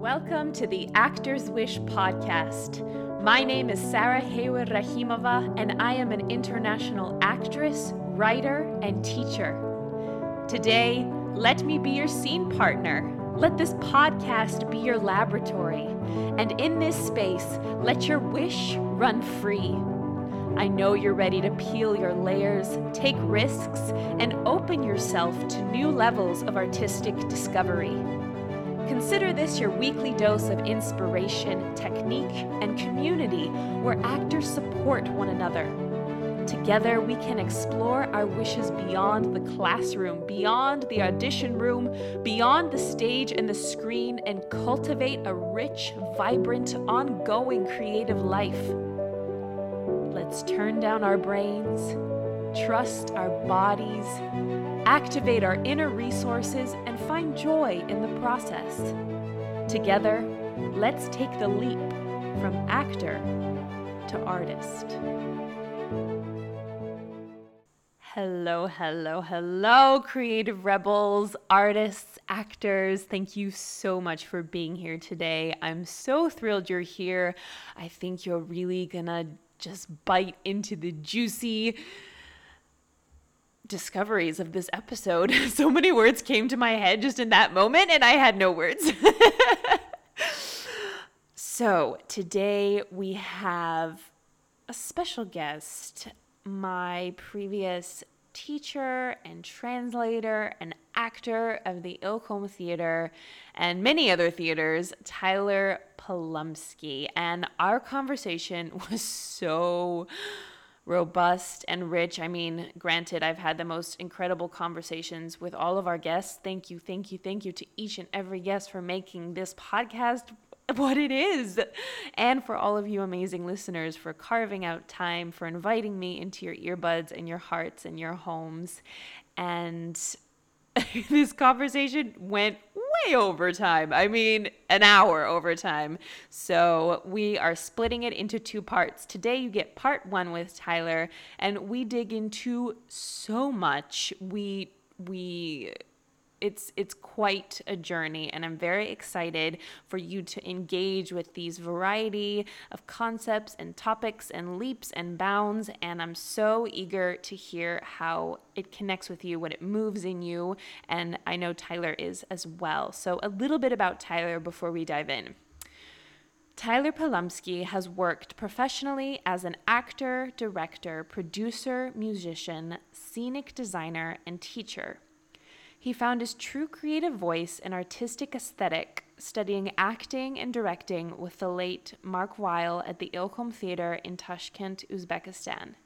Welcome to the Actors Wish podcast. My name is Sarah Hayward Rahimova, and I am an international actress, writer, and teacher. Today, let me be your scene partner. Let this podcast be your laboratory. And in this space, let your wish run free. I know you're ready to peel your layers, take risks, and open yourself to new levels of artistic discovery. Consider this your weekly dose of inspiration, technique, and community where actors support one another. Together, we can explore our wishes beyond the classroom, beyond the audition room, beyond the stage and the screen, and cultivate a rich, vibrant, ongoing creative life. Let's turn down our brains, trust our bodies, activate our inner resources, and find joy in the process. Together, let's take the leap from actor to artist. Hello, hello, hello, creative rebels, artists, actors. Thank you so much for being here today. I'm so thrilled you're here. I think you're really gonna just bite into the juicy discoveries of this episode. So many words came to my head just in that moment, and I had no words. so, today we have a special guest, my previous teacher and translator and actor of the Ilkhom Theater and many other theaters, Tyler Polumsky. And our conversation was so robust and rich. I mean, granted, I've had the most incredible conversations with all of our guests. Thank you, thank you, thank you to each and every guest for making this podcast what it is. And for all of you amazing listeners for carving out time, for inviting me into your earbuds and your hearts and your homes. And this conversation went way over time. I mean, an hour over time. So we are splitting it into two parts. Today, you get part one with Tyler, and we dig into so much. We, we, it's it's quite a journey and i'm very excited for you to engage with these variety of concepts and topics and leaps and bounds and i'm so eager to hear how it connects with you what it moves in you and i know tyler is as well so a little bit about tyler before we dive in Tyler Polumsky has worked professionally as an actor, director, producer, musician, scenic designer, and teacher. He found his true creative voice and artistic aesthetic studying acting and directing with the late Mark Weil at the Ilkhom Theater in Tashkent, Uzbekistan.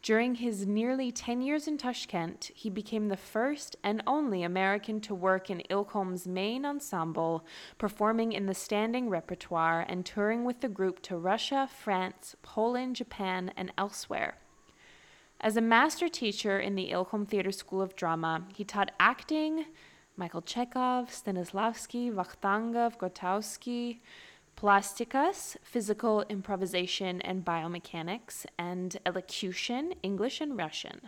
During his nearly 10 years in Tashkent, he became the first and only American to work in Ilkhom's main ensemble, performing in the standing repertoire and touring with the group to Russia, France, Poland, Japan, and elsewhere. As a master teacher in the Ilkhom Theater School of Drama, he taught acting, Michael Chekhov, Stanislavski, Vakhtangov, Grotowski, plasticas, physical improvisation and biomechanics, and elocution, English and Russian.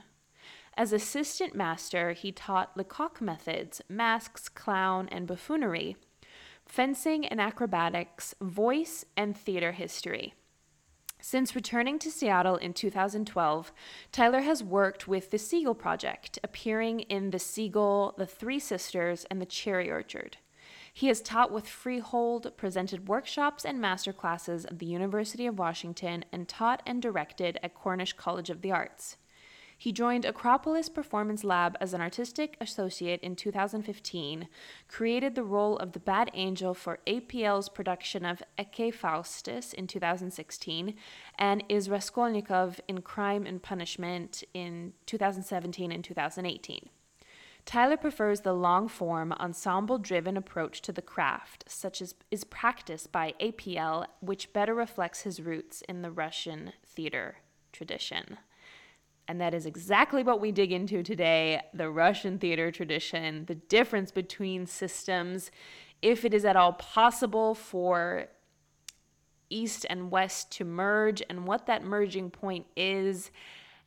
As assistant master, he taught Lecoq methods, masks, clown, and buffoonery, fencing and acrobatics, voice, and theater history. Since returning to Seattle in 2012, Tyler has worked with the Seagull Project, appearing in The Seagull, The Three Sisters, and The Cherry Orchard. He has taught with Freehold, presented workshops and masterclasses at the University of Washington, and taught and directed at Cornish College of the Arts. He joined Akropolis Performance Lab as an artistic associate in 2015, created the role of the Bad Angel for APL's production of Ecce Faustus in 2016, and is Raskolnikov in Crime and Punishment in 2017 and 2018. Tyler prefers the long form, ensemble driven approach to the craft, such as is practiced by APL, which better reflects his roots in the Russian theater tradition. And that is exactly what we dig into today the Russian theater tradition, the difference between systems, if it is at all possible for East and West to merge, and what that merging point is,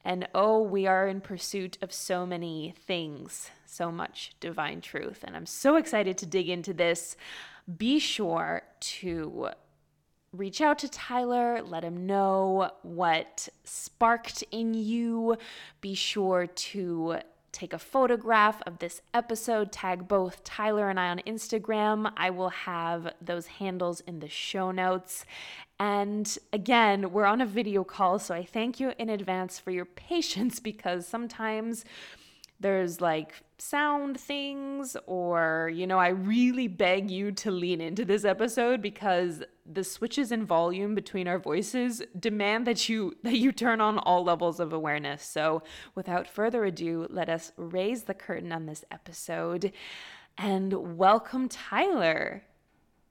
And oh, we are in pursuit of so many things, so much divine truth. And I'm so excited to dig into this. Be sure to reach out to Tyler, let him know what sparked in you. Be sure to take a photograph of this episode, tag both Tyler and I on Instagram. I will have those handles in the show notes. And again, we're on a video call, so I thank you in advance for your patience because sometimes there's like sound things or you know i really beg you to lean into this episode because the switches in volume between our voices demand that you that you turn on all levels of awareness so without further ado let us raise the curtain on this episode and welcome tyler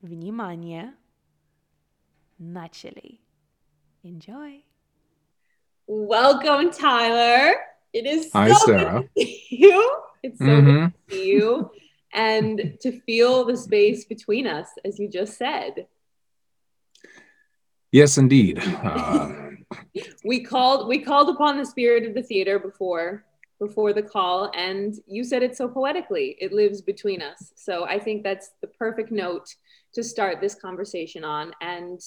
vнимание начали enjoy welcome tyler it is Hi, so Sarah. you. It's so mm-hmm. good to see you and to feel the space between us, as you just said. Yes, indeed. Uh, we called we called upon the spirit of the theater before before the call, and you said it so poetically. It lives between us. So I think that's the perfect note to start this conversation on. And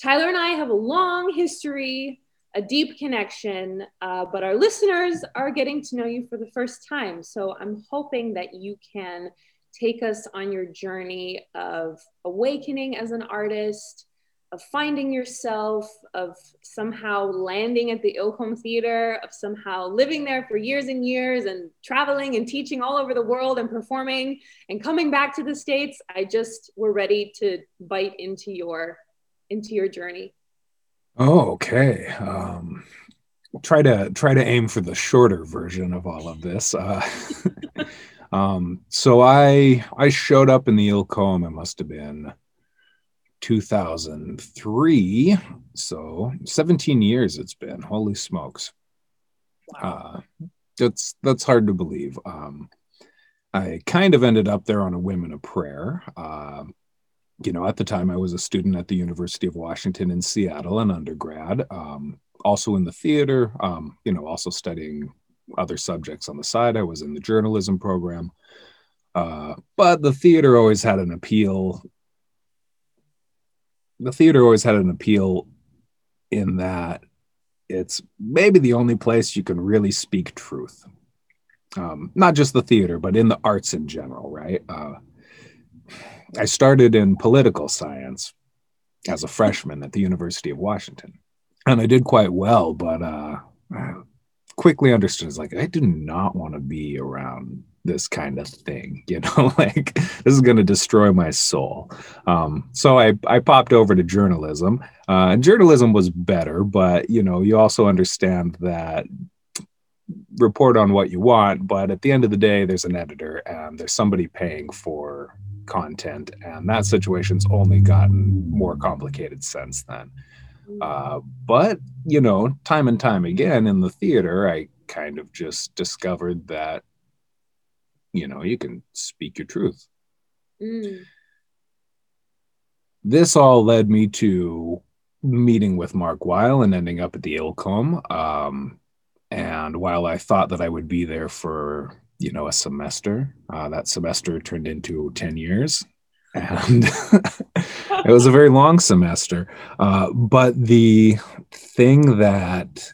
Tyler and I have a long history a deep connection, uh, but our listeners are getting to know you for the first time. So I'm hoping that you can take us on your journey of awakening as an artist, of finding yourself, of somehow landing at the Ilkhom Theater, of somehow living there for years and years and traveling and teaching all over the world and performing and coming back to the States. I just, we're ready to bite into your, into your journey. Oh, okay. Um, try to try to aim for the shorter version of all of this. Uh, um, so I I showed up in the Ilkhom. It must have been 2003. So 17 years it's been. Holy smokes! Wow. Uh, that's that's hard to believe. Um, I kind of ended up there on a whim and a prayer. Uh, you know, at the time I was a student at the University of Washington in Seattle, an undergrad, um, also in the theater, um, you know, also studying other subjects on the side. I was in the journalism program. Uh, but the theater always had an appeal. The theater always had an appeal in that it's maybe the only place you can really speak truth. Um, not just the theater, but in the arts in general, right? Uh, I started in political science as a freshman at the University of Washington. And I did quite well, but uh, I quickly understood it's like, I do not want to be around this kind of thing, you know, like this is going to destroy my soul. Um, so I, I popped over to journalism. Uh, journalism was better, but you know, you also understand that report on what you want, but at the end of the day, there's an editor and there's somebody paying for content, and that situation's only gotten more complicated since then. Uh, but you know, time and time again in the theater, I kind of just discovered that you know you can speak your truth. Mm. This all led me to meeting with Mark Weil and ending up at the Ilkhom. Um, and while I thought that I would be there for you know a semester. Uh, that semester turned into ten years, and it was a very long semester. Uh, but the thing that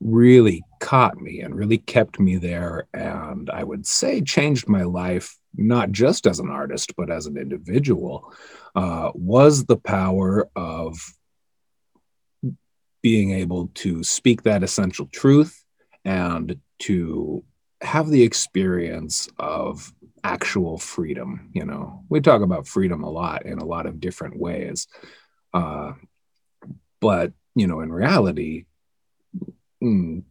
really caught me and really kept me there, and I would say changed my life, not just as an artist but as an individual, uh, was the power of being able to speak that essential truth and to have the experience of actual freedom you know? We talk about freedom a lot in a lot of different ways uh, but you know in reality mm,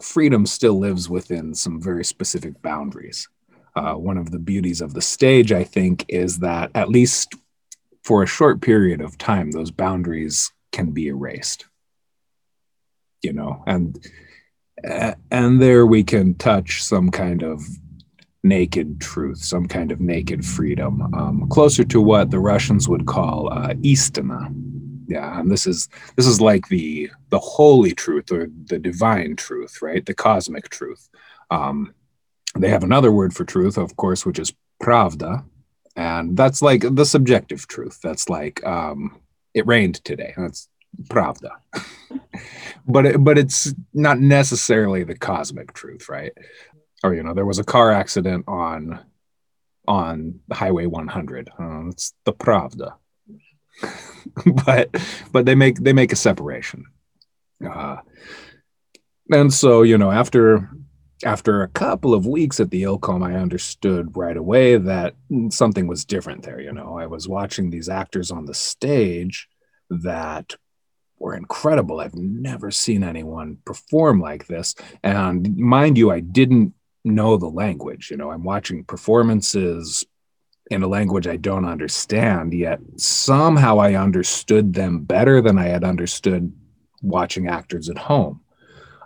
freedom still lives within some very specific boundaries. Uh, one of the beauties of the stage i think is that at least for a short period of time those boundaries can be erased you know? And and there we can touch some kind of naked truth, some kind of naked freedom, um, closer to what the Russians would call uh, istina. yeah and this is this is like the the holy truth or the divine truth right? The cosmic truth. Um they have another word for truth of course which is pravda. And that's like the subjective truth. That's like um it rained today. That's pravda. But it, but it's not necessarily the cosmic truth right? Or you know there was a car accident on on highway 100 uh, it's the pravda. But but they make they make a separation. Uh, and so you know after after a couple of weeks at the ilkhom i understood right away that something was different there you know. I was watching these actors on the stage that were incredible i've never seen anyone perform like this and mind you i didn't know the language you know i'm watching performances in a language I don't understand, yet somehow I understood them better than I had understood watching actors at home.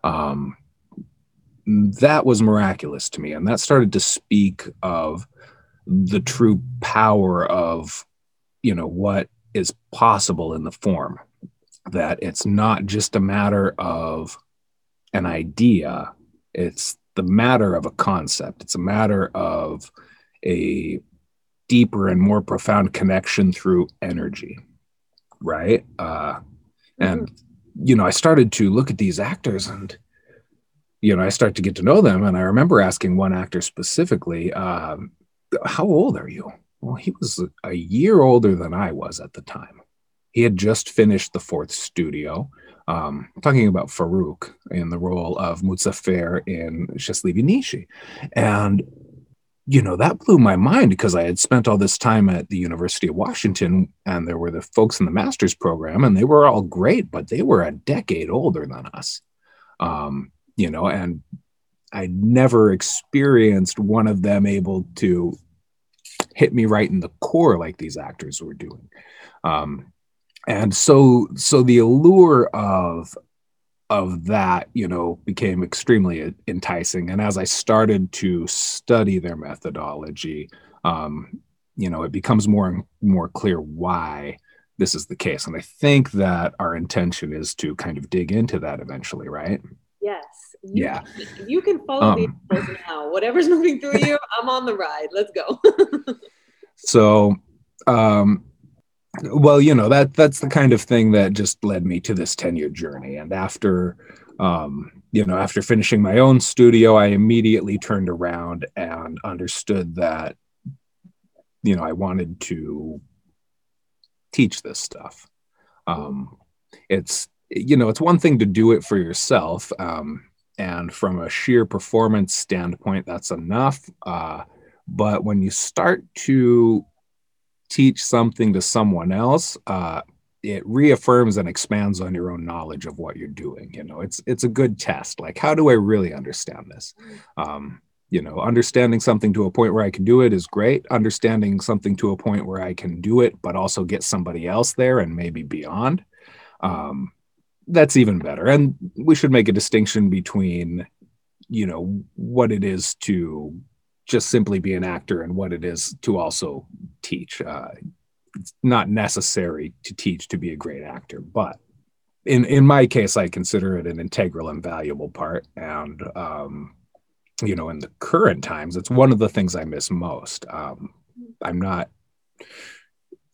Um, that was miraculous to me. And that started to speak of the true power of, you know, what is possible in the form. That it's not just a matter of an idea, it's the matter of a concept. It's a matter of a deeper and more profound connection through energy right uh and mm-hmm. you know i started to look at these actors and you know i start to get to know them and i remember asking one actor specifically um how old are you well he was a year older than i was at the time he had just finished the fourth studio. Um, talking about Farouk in the role of Muzaffar in Sheslivi Nishi. And, you know, that blew my mind because I had spent all this time at the University of Washington and there were the folks in the master's program and they were all great, but they were a decade older than us. Um, you know, and I never experienced one of them able to hit me right in the core like these actors were doing. Um, and so, so the allure of of that, you know, became extremely enticing. And as I started to study their methodology, um, you know, it becomes more and more clear why this is the case. And I think that our intention is to kind of dig into that eventually, right? Yes. You, yeah. You can follow um, me now. Whatever's moving through you, I'm on the ride. Let's go. so, um, well you know that that's the kind of thing that just led me to this 10 year journey. And after um, you know after finishing my own studio i immediately turned around and understood that you know i wanted to teach this stuff. Um, it's you know it's one thing to do it for yourself um, and from a sheer performance standpoint that's enough. Uh, but when you start to teach something to someone else, uh, it reaffirms and expands on your own knowledge of what you're doing. You know, it's it's a good test. Like, how do I really understand this? Um, you know, understanding something to a point where I can do it is great. Understanding something to a point where I can do it, but also get somebody else there and maybe beyond. Um, that's even better. And we should make a distinction between, you know, what it is to just simply be an actor and what it is to also teach. Uh, it's not necessary to teach to be a great actor, but in in my case, I consider it an integral and valuable part. And um, you know, in the current times, it's one of the things I miss most. Um, I'm not,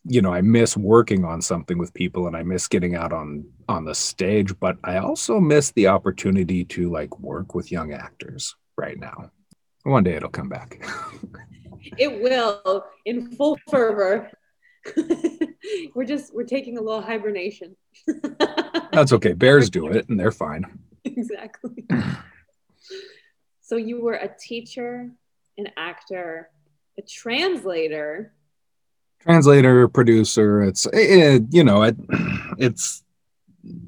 you know, I miss working on something with people, and I miss getting out on on the stage. But I also miss the opportunity to like work with young actors right now. One day it'll come back. it will in full fervor. we're just we're taking a little hibernation. That's okay. Bears do it and they're fine. Exactly. so you were a teacher, an actor, a translator. Translator, producer. It's it, you know it, it's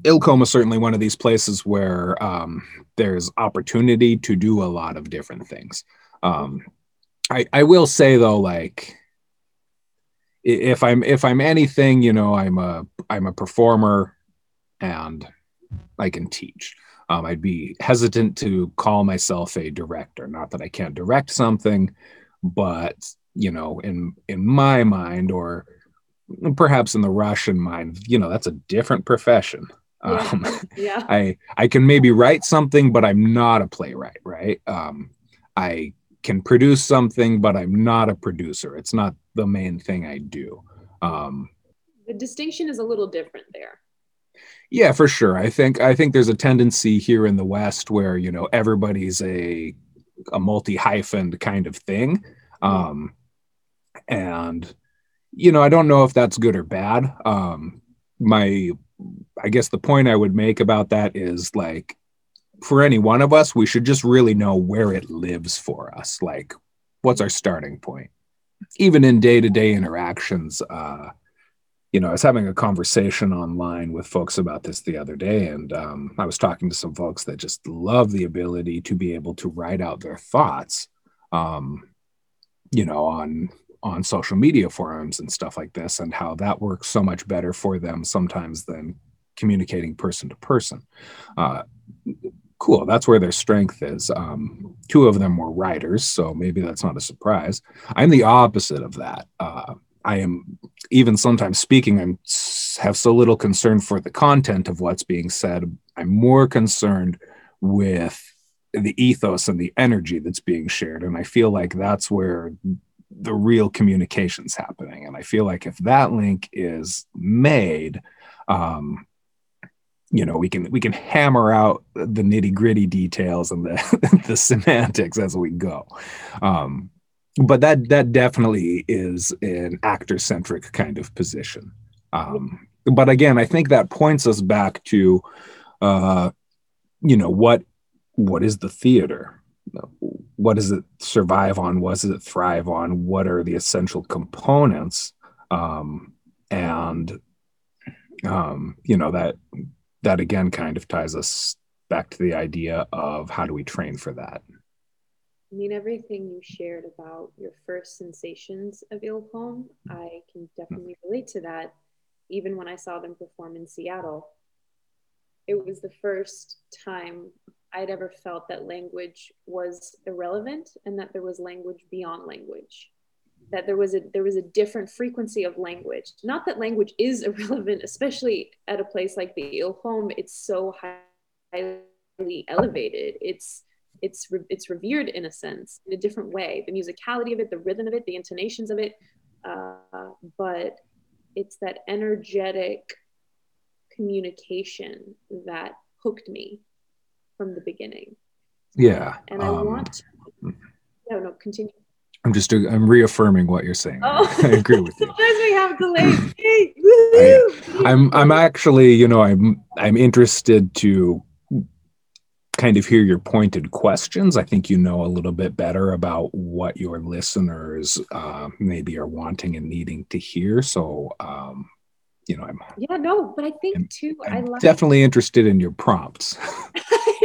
Ilkhom is certainly one of these places where um, there's opportunity to do a lot of different things. Um, I, I will say though, like if I'm if I'm anything, you know, I'm a I'm a performer and I can teach. Um, I'd be hesitant to call myself a director. Not that I can't direct something, but you know, in in my mind or perhaps in the Russian mind, you know, that's a different profession. Yeah. Um, Yeah. I I can maybe write something, but I'm not a playwright, right? Um, I can produce something, but I'm not a producer. It's not the main thing I do. Um, The distinction is a little different there. yeah, for sure. I think I think there's a tendency here in the West where you know everybody's a a multi hyphened kind of thing, um, and you know I don't know if that's good or bad. Um, my I guess the point I would make about that is like for any one of us, we should just really know where it lives for us. Like, what's our starting point? Even in day to day interactions, uh, you know, I was having a conversation online with folks about this the other day, and um, I was talking to some folks that just love the ability to be able to write out their thoughts, um, you know, on on social media forums and stuff like this, and how that works so much better for them sometimes than communicating person to person. Uh, cool, that's where their strength is. Um, two of them were writers, so maybe that's not a surprise. I'm the opposite of that. Uh, I am even sometimes speaking. I'm have so little concern for the content of what's being said. I'm more concerned with the ethos and the energy that's being shared, and I feel like that's where the real communication's happening. And I feel like if that link is made, um, you know, we can we can hammer out the nitty gritty details and the the semantics as we go. Um, but that that definitely is an actor centric kind of position. Um, but again, I think that points us back to, uh, you know, what what is the theater? What does it survive on? What does it thrive on? What are the essential components? Um, and um, you know that that again kind of ties us back to the idea of how do we train for that. I mean, everything you shared about your first sensations of Ilkhom, I can definitely relate to that. Even when I saw them perform in Seattle, it was the first time I'd ever felt that language was irrelevant and that there was language beyond language. That there was a there was a different frequency of language. Not that language is irrelevant, especially at a place like the Ilkhom. It's so highly elevated. It's it's it's revered in a sense in a different way the musicality of it the rhythm of it the intonations of it uh, but it's that energetic communication that hooked me from the beginning Yeah. and i um, want to no no continue I'm just I'm reaffirming what you're saying. oh I agree with you. sometimes we have delays Hey, woohoo! I'm I'm actually, you know, I'm I'm interested to kind of hear your pointed questions. I think you know a little bit better about what your listeners uh, maybe are wanting and needing to hear. So, um, you know, I'm, yeah no but i think too i I'm like definitely interested in your prompts.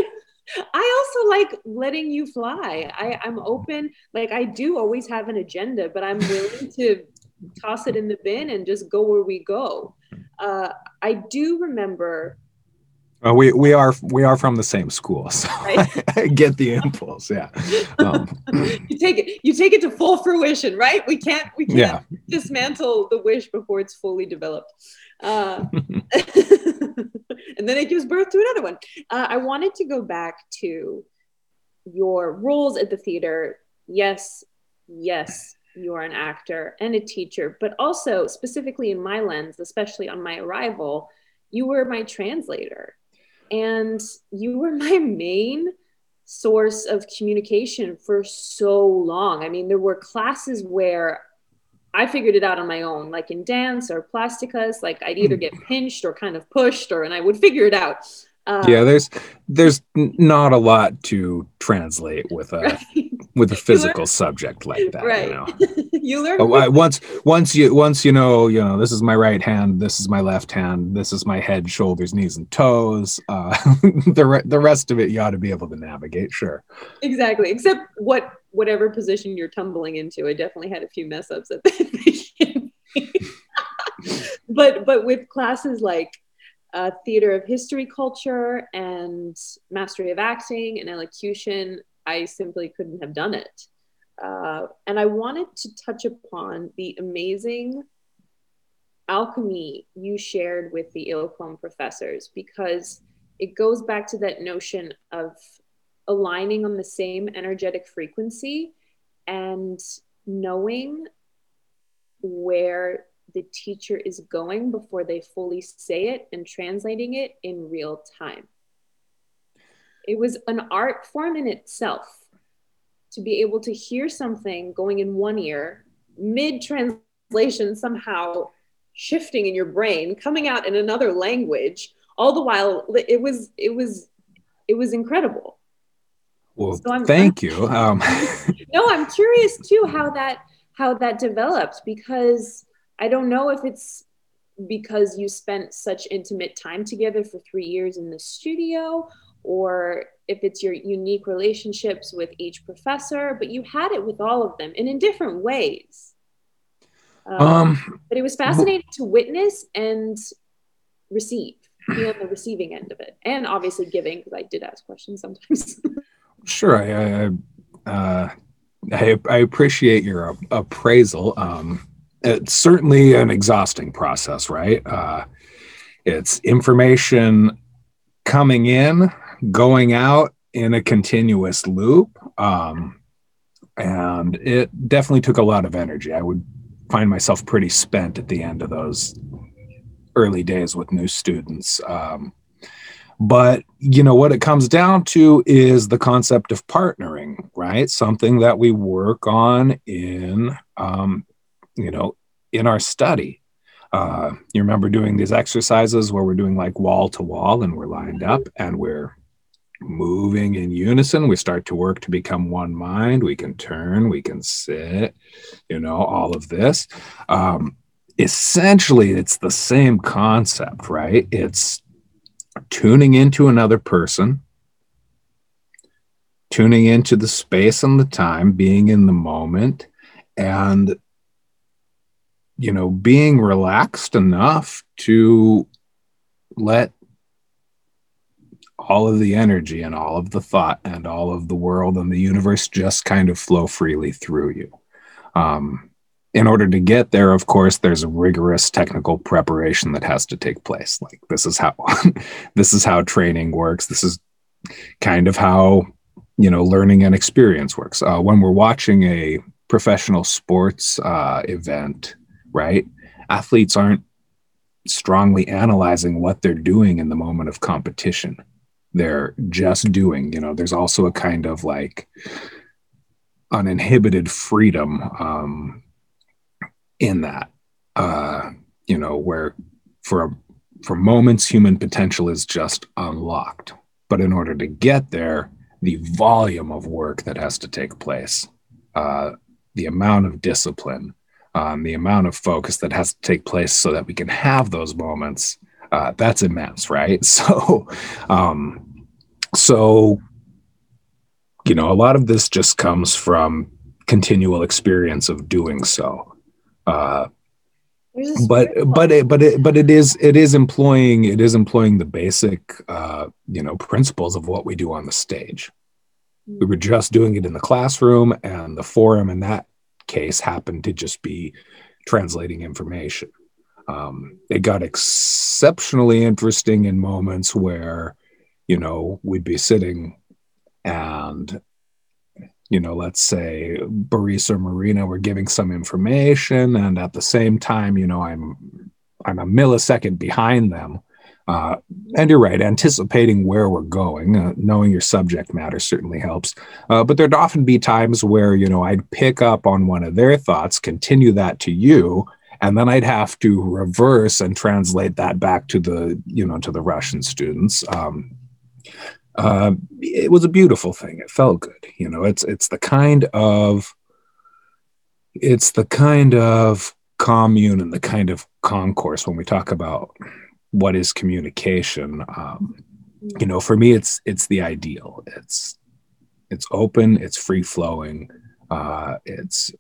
Like letting you fly. I, I'm open. Like I do always have an agenda, but I'm willing to toss it in the bin and just go where we go. Uh, I do remember. Uh, we we are we are from the same school, so Right. I get the impulse. Yeah. Um, you take it. You take it to full fruition, right? We can't. We can't yeah. dismantle the wish before it's fully developed. Uh, and then it gives birth to another one. Uh, I wanted to go back to your roles at the theater. Yes, yes, you are an actor and a teacher, but also specifically in my lens, especially on my arrival, you were my translator and you were my main source of communication for so long. I mean, there were classes where I figured it out on my own, like in dance or plasticas. Like I'd either hmm. get pinched or kind of pushed, or and I would figure it out. Uh, yeah, there's there's not a lot to translate with a right. with a physical subject like that. right. You know, you learn. Oh, I- once once you once you know you know this is my right hand, this is my left hand, this is my head, shoulders, knees, and toes. Uh, the re- the rest of it you ought to be able to navigate. Sure. exactly. Except what whatever position you're tumbling into, I definitely had a few mess ups at the beginning. but but with classes like uh, theater of history culture and mastery of acting and elocution, I simply couldn't have done it. Uh, and I wanted to touch upon the amazing alchemy you shared with the Ilkhom professors because it goes back to that notion of aligning on the same energetic frequency and knowing where the teacher is going before they fully say it and translating it in real time. It was an art form in itself to be able to hear something going in one ear, mid translation, somehow shifting in your brain, coming out in another language, all the while it was it was it was incredible. Well, so thank you. Um. no, I'm curious too how that how that developed because I don't know if it's because you spent such intimate time together for three years in the studio or if it's your unique relationships with each professor, but you had it with all of them and in different ways. Um, um, but it was fascinating to witness and receive, be on the receiving end of it, and obviously giving because I did ask questions sometimes. sure, I I, uh, I, I appreciate your appraisal. Um, it's certainly an exhausting process, right? Uh, it's information coming in, going out in a continuous loop. Um, and it definitely took a lot of energy. I would find myself pretty spent at the end of those early days with new students. Um, but you know what it comes down to is the concept of partnering, right? Something that we work on in, um, you know, in our study. Uh, you remember doing these exercises where we're doing like wall to wall and we're lined up and we're moving in unison. We start to work to become one mind. We can turn, we can sit, you know, all of this. Um, essentially, it's the same concept, right? It's tuning into another person, tuning into the space and the time, being in the moment, and you know, being relaxed enough to let all of the energy and all of the thought and all of the world and the universe just kind of flow freely through you. Um, in order to get there, of course, there's a rigorous technical preparation that has to take place. Like this is how this is how training works. This is kind of how you know learning and experience works. Uh, when we're watching a professional sports uh, event, right? Athletes aren't strongly analyzing what they're doing in the moment of competition they're just doing you know there's also a kind of like uninhibited freedom um in that uh you know where for for moments human potential is just unlocked but in order to get there the volume of work that has to take place uh the amount of discipline um, the amount of focus that has to take place so that we can have those moments uh, that's immense, right? So, um, so you know, a lot of this just comes from continual experience of doing so. Uh, but but it, but it but it is it is employing it is employing the basic uh, you know principles of what we do on the stage. We were just doing it in the classroom, and the forum and that case happened to just be translating information. Um, it got exceptionally interesting in moments where, you know, we'd be sitting and, you know, let's say Boris or Marina were giving some information, and at the same time, you know, I'm I'm a millisecond behind them. Uh, and you're right, anticipating where we're going, uh, knowing your subject matter certainly helps. Uh, but there'd often be times where, you know, I'd pick up on one of their thoughts, continue that to you, and then I'd have to reverse and translate that back to the you know to the Russian students. Um, uh, it was a beautiful thing. It felt good. You know, it's it's the kind of it's the kind of commune and the kind of concourse when we talk about what is communication. Um, you know, for me, it's it's the ideal. It's it's open. It's free flowing. Uh, it's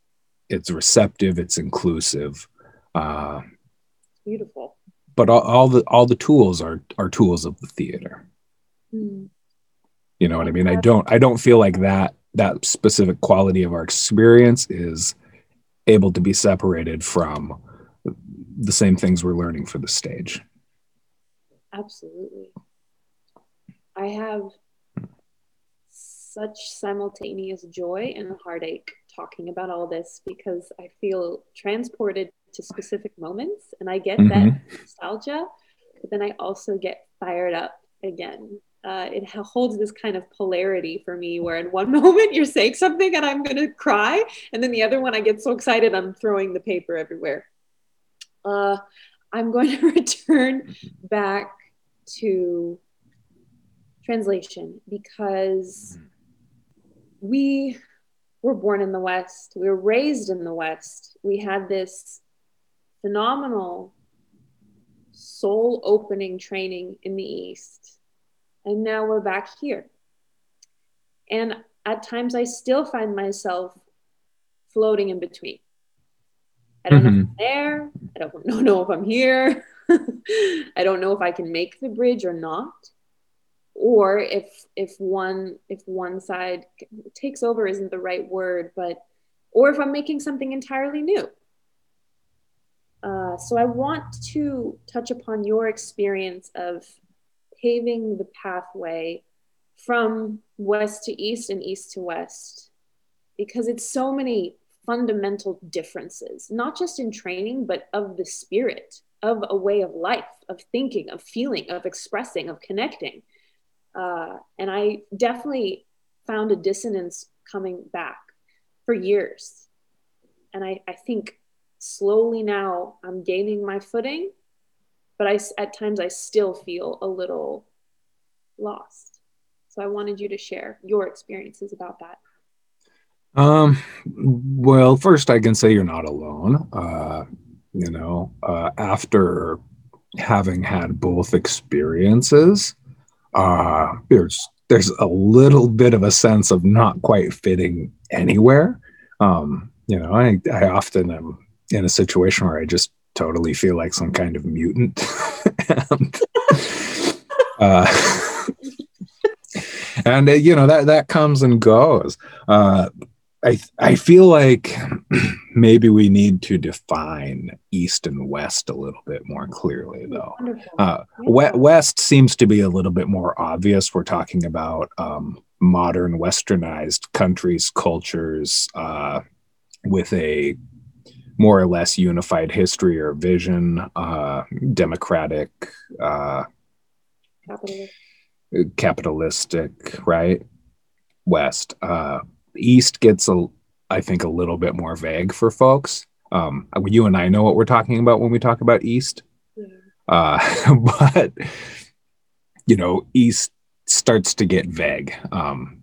it's receptive. It's inclusive. Uh, Beautiful. But all, all, the all the tools are are tools of the theater. Mm. You know what I mean? I don't I don't feel like that that specific quality of our experience is able to be separated from the same things we're learning for the stage. Absolutely. I have such simultaneous joy and heartache talking about all this because I feel transported to specific moments and I get mm-hmm. that nostalgia, but then I also get fired up again. Uh, it holds this kind of polarity for me where in one moment you're saying something and I'm going to cry, and then the other one I get so excited I'm throwing the paper everywhere. Uh, I'm going to return back to translation because we were born in the West, we were raised in the West, we had this phenomenal soul opening training in the East. And now we're back here. And at times I still find myself floating in between. I don't mm-hmm. know if I'm there. I don't know if I'm here. I don't know if I can make the bridge or not. Or if if one if one side takes over isn't the right word, but or if I'm making something entirely new. Uh, so I want to touch upon your experience of paving the pathway from west to east and east to west because it's so many fundamental differences, not just in training, but of the spirit, of a way of life, of thinking, of feeling, of expressing, of connecting. Uh, and I definitely found a dissonance coming back for years. And I, I think slowly now I'm gaining my footing, but I, at times I still feel a little lost. So I wanted you to share your experiences about that. Um, well, first I can say you're not alone. Uh, you know, uh, after having had both experiences, uh, there's there's a little bit of a sense of not quite fitting anywhere. Um, you know, I I often am in a situation where I just totally feel like some kind of mutant. and, uh, and uh, you know that that comes and goes. Uh, I I feel like maybe we need to define east and west a little bit more clearly, though. Uh, west seems to be a little bit more obvious. We're talking about um, modern, westernized countries, cultures uh, with a more or less unified history or vision, uh, democratic, uh, capitalistic, right? West. East gets a, I think, a little bit more vague for folks. Um, you and I know what we're talking about when we talk about East, uh, but you know, East starts to get vague. Um,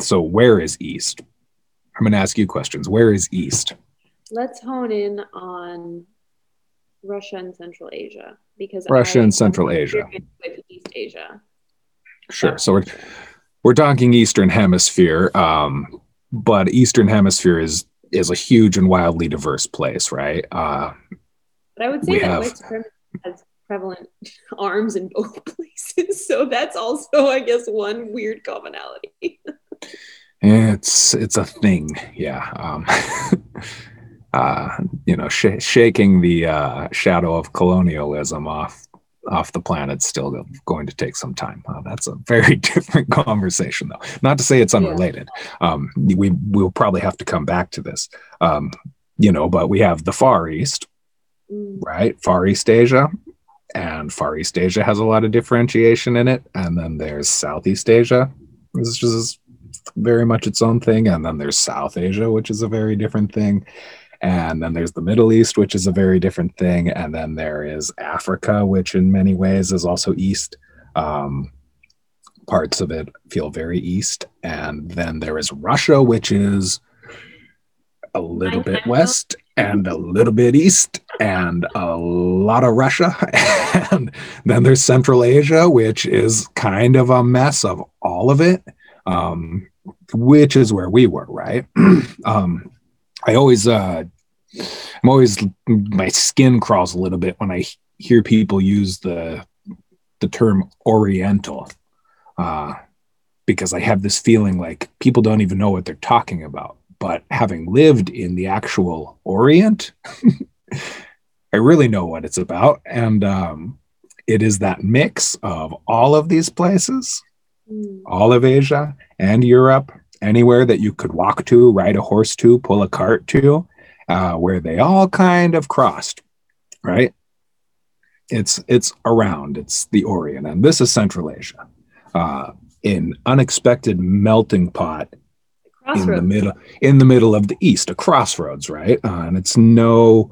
so, where is East? I'm going to ask you questions. Where is East? let's hone in on Russia and Central Asia because Russia I and Central Asia with East Asia. Sure. So we're we're talking Eastern Hemisphere, um, but Eastern Hemisphere is is a huge and wildly diverse place, right? Uh, but I would say that have, white supremacy has prevalent arms in both places, so that's also, I guess, one weird commonality. it's it's a thing, yeah. Um, uh, you know, sh- shaking the uh, shadow of colonialism off off the planet still going to take some time. Uh, that's a very different conversation, though. Not to say it's unrelated. Yeah. Um, we we'll probably have to come back to this. Um, you know, but we have the Far East, mm. right? Far East Asia, and Far East Asia has a lot of differentiation in it. And then there's Southeast Asia, which is very much its own thing. And then there's South Asia, which is a very different thing and then there's the Middle East, which is a very different thing. And then there is Africa, which in many ways is also East. Um, parts of it feel very East. And then there is Russia, which is a little bit West and a little bit East and a lot of Russia. and then there's Central Asia, which is kind of a mess of all of it, um, which is where we were, right? um, I always, uh, I'm always, my skin crawls a little bit when I hear people use the the term Oriental, uh, because I have this feeling like people don't even know what they're talking about. But having lived in the actual Orient, I really know what it's about. And um, it is that mix of all of these places, mm. all of Asia and Europe, anywhere that you could walk to, ride a horse to, pull a cart to, uh, where they all kind of crossed, right? It's it's around. It's the Orient, and this is Central Asia, uh, an unexpected melting pot in the middle in the middle of the East, a crossroads, right? Uh, and it's no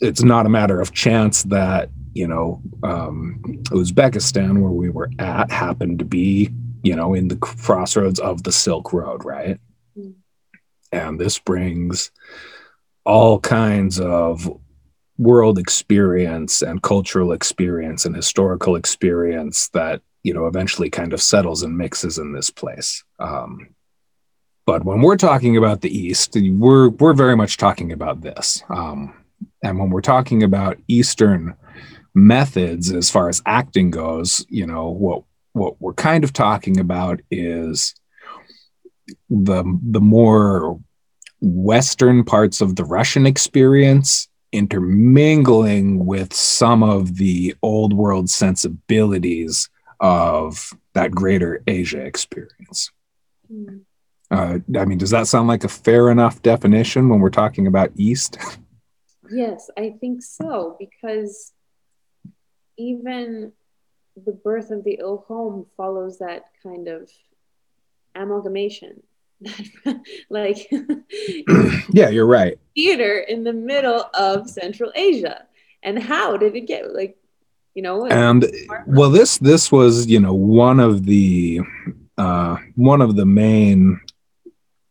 it's not a matter of chance that you know um, Uzbekistan, where we were at, happened to be you know in the crossroads of the Silk Road, right? Mm. And this brings all kinds of world experience and cultural experience and historical experience that you know eventually kind of settles and mixes in this place. Um, but when we're talking about the East, we're we're very much talking about this. Um, and when we're talking about Eastern methods as far as acting goes, you know, what what we're kind of talking about is the the more western parts of the Russian experience intermingling with some of the old world sensibilities of that greater Asia experience. Mm. Uh, I mean, does that sound like a fair enough definition when we're talking about East? Yes, I think so, because even the birth of the Ilkhom follows that kind of amalgamation. like, yeah, you're right. Theater in the middle of Central Asia. And how did it get like, you know? And well, this this was you know one of the uh, one of the main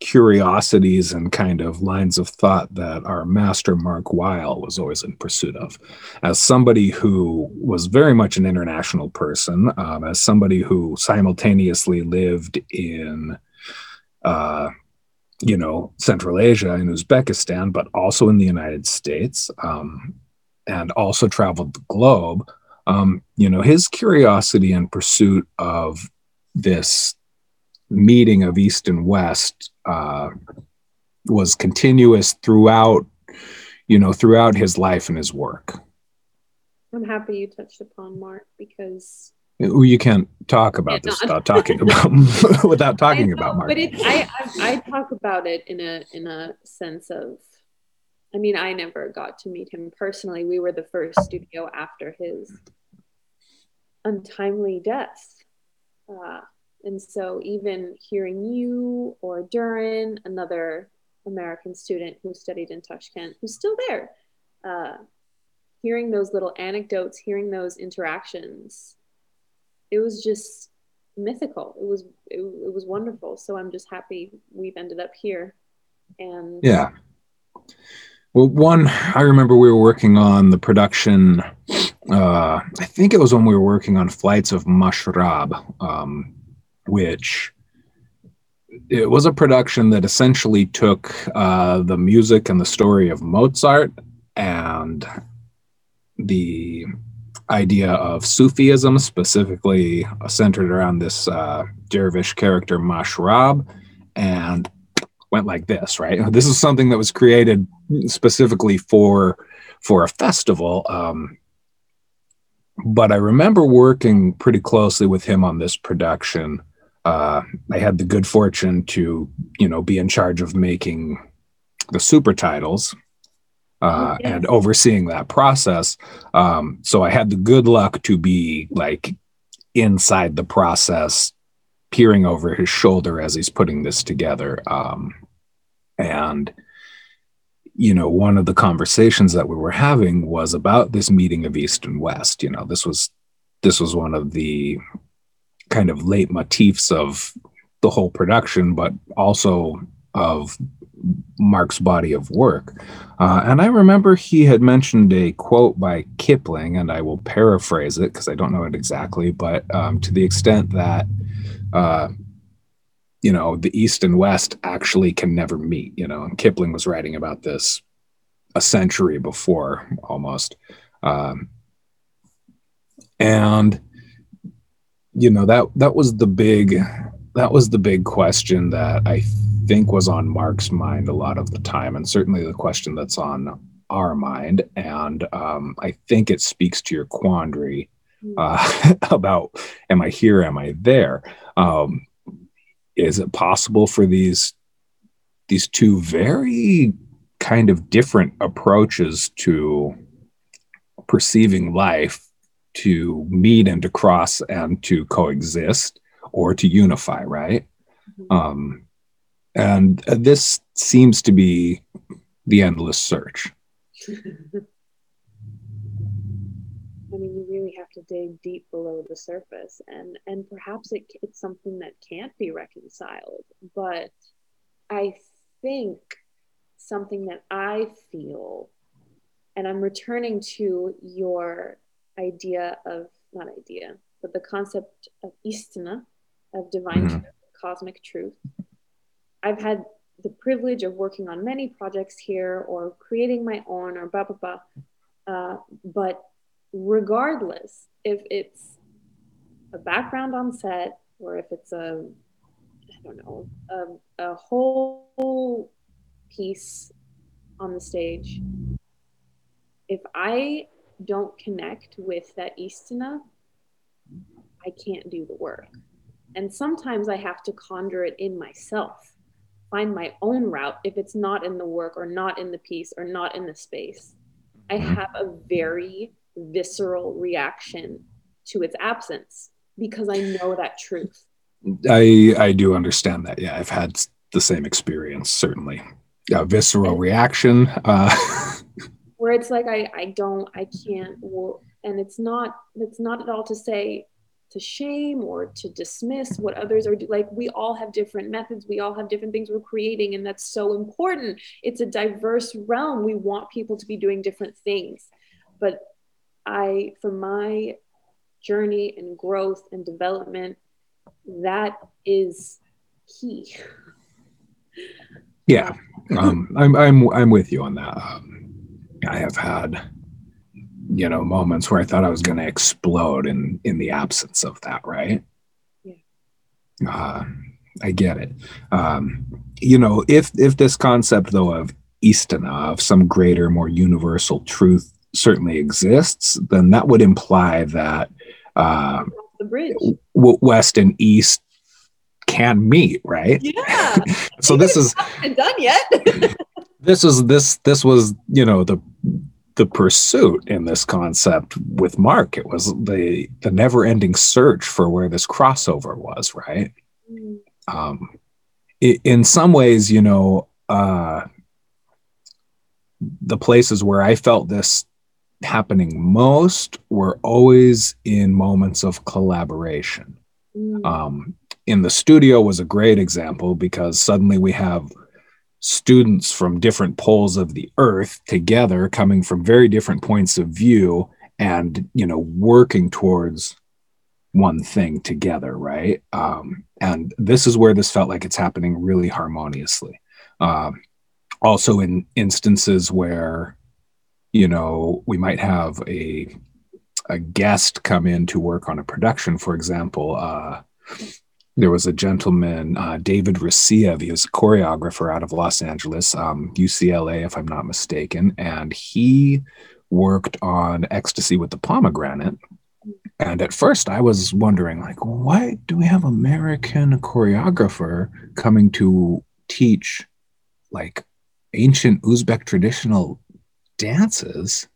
curiosities and kind of lines of thought that our master Mark Weil was always in pursuit of. As somebody who was very much an international person, um, as somebody who simultaneously lived in, uh, you know, Central Asia and Uzbekistan, but also in the United States, um, and also traveled the globe. Um, you know, his curiosity and pursuit of this meeting of East and West uh, was continuous throughout, you know, throughout his life and his work. I'm happy you touched upon Mark because you can't talk about this without talking about without talking know, about Mark. But it, I, I I talk about it in a in a sense of, I mean, I never got to meet him personally. We were the first studio after his untimely death. Uh, and so, even hearing you or Durin, another American student who studied in Tashkent, who's still there, uh, hearing those little anecdotes, hearing those interactions, it was just mythical. It was it, it was wonderful. So I'm just happy we've ended up here. And yeah. Well, one, I remember we were working on the production. Uh, I think it was when we were working on Flights of Mashrab, um, which it was a production that essentially took uh, the music and the story of Mozart and the idea of Sufism, specifically centered around this uh, dervish character Mashrab, and went like this. Right, this is something that was created specifically for for a festival. Um, but I remember working pretty closely with him on this production uh, I had the good fortune to, you know, be in charge of making the super titles uh, and overseeing that process. Um, so I had the good luck to be like inside the process, peering over his shoulder as he's putting this together. Um, and, you know, one of the conversations that we were having was about this meeting of East and West. You know, this was this was one of the kind of leitmotifs of the whole production, but also of Mark's body of work. Uh, and I remember he had mentioned a quote by Kipling, and I will paraphrase it because I don't know it exactly, but um, to the extent that, uh, you know, the East and West actually can never meet, you know, and Kipling was writing about this a century before almost. Um, and you know that that was the big that was the big question that I think was on Mark's mind a lot of the time, and certainly the question that's on our mind, and um, I think it speaks to your quandary Mm. uh, about am I here, am I there? Um, is it possible for these these two very kind of different approaches to perceiving life to meet and to cross and to coexist or to unify, right? Mhm. Um, and this seems to be the endless search. I mean, you really have to dig deep below the surface, and and perhaps it, it's something that can't be reconciled. But I think something that I feel, and I'm returning to your idea of not idea, but the concept of istina, of divine Mhm. truth, cosmic truth. I've had the privilege of working on many projects here, or creating my own, or blah blah blah. Uh, but regardless if it's a background on set or if it's a i don't know a, a whole piece on the stage if i don't connect with that istina i can't do the work and sometimes i have to conjure it in myself find my own route if it's not in the work or not in the piece or not in the space i Mhm. have a very visceral reaction to its absence because I know that truth. I I do understand that. Yeah, I've had the same experience. Certainly, a visceral reaction. Uh, Where it's like I I don't I can't and it's not it's not at all to say to shame or to dismiss what others are do like we all have different methods we all have different things we're creating and that's so important. It's a diverse realm. We want people to be doing different things. But i for my journey and growth and development that is key. Yeah, um, I'm I'm I'm with you on that. Um, I have had you know moments where I thought I was going to explode in in the absence of that. Right. Yeah. Uh, I get it. Um, you know, if if this concept though of Istina, of some greater, more universal truth, certainly exists, then that would imply that uh, the bridge w- West and East can meet, right? yeah So this is haven't done yet this is this this was you know the the pursuit in this concept with Mark. It was the the never ending search for where this crossover was, right? Um, i- in some ways, you know, uh, the places where I felt this happening most were always in moments of collaboration. mm, Um, in the studio was a great example because suddenly we have students from different poles of the earth together coming from very different points of view and you know working towards one thing together right? Um, and this is where this felt like it's happening really harmoniously. Um, also in instances where you know we might have a a guest come in to work on a production for example uh, there was a gentleman, uh, David Rasiev. He was a choreographer out of Los Angeles, um, UCLA, if I'm not mistaken. And he worked on Ecstasy with the Pomegranate. And at first, I was wondering, like, why do we have American choreographer coming to teach like ancient Uzbek traditional dances?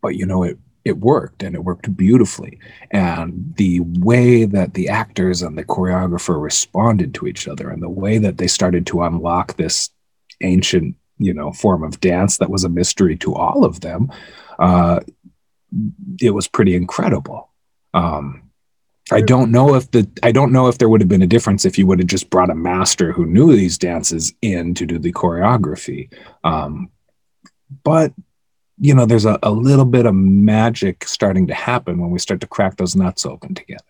But you know, it it worked and it worked beautifully. And the way that the actors and the choreographer responded to each other and the way that they started to unlock this ancient you know form of dance that was a mystery to all of them uh, it was pretty incredible. Um, i don't know if the i don't know if there would have been a difference if you would have just brought a master who knew these dances in to do the choreography. Um, but you know there's a, a little bit of magic starting to happen when we start to crack those nuts open together.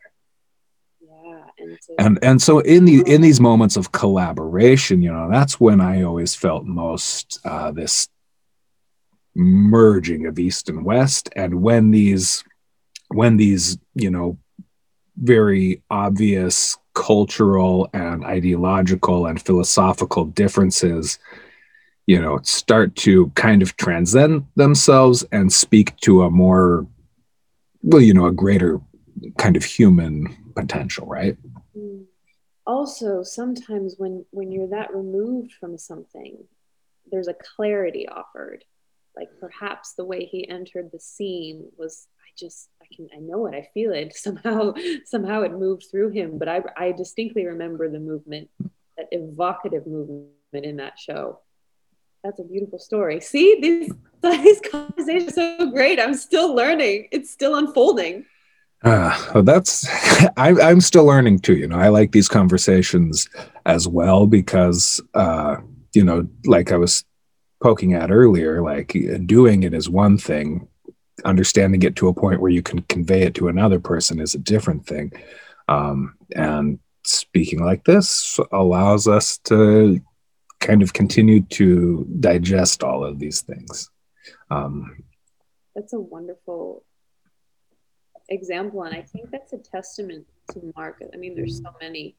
Yeah and, and and so in the in these moments of collaboration you know that's when i always felt most uh, this merging of east and west. And when these when these you know very obvious cultural and ideological and philosophical differences you know, start to kind of transcend themselves and speak to a more, well, you know, a greater kind of human potential, right? Mm. Also, sometimes when when you're that removed from something, there's a clarity offered. Like perhaps the way he entered the scene was I just I can I know it, I feel it. Somehow somehow it moved through him. But I I distinctly remember the movement, that evocative movement in that show. That's a beautiful story. See, these these conversations are so great. I'm still learning. It's still unfolding. Uh, that's I, I'm still learning too. You know, I like these conversations as well because uh, you know, like I was poking at earlier, like doing it is one thing, understanding it to a point where you can convey it to another person is a different thing. Um, and speaking like this allows us to kind of continue to digest all of these things. Um, that's a wonderful example. And I think that's a testament to Mark. I mean, there's so many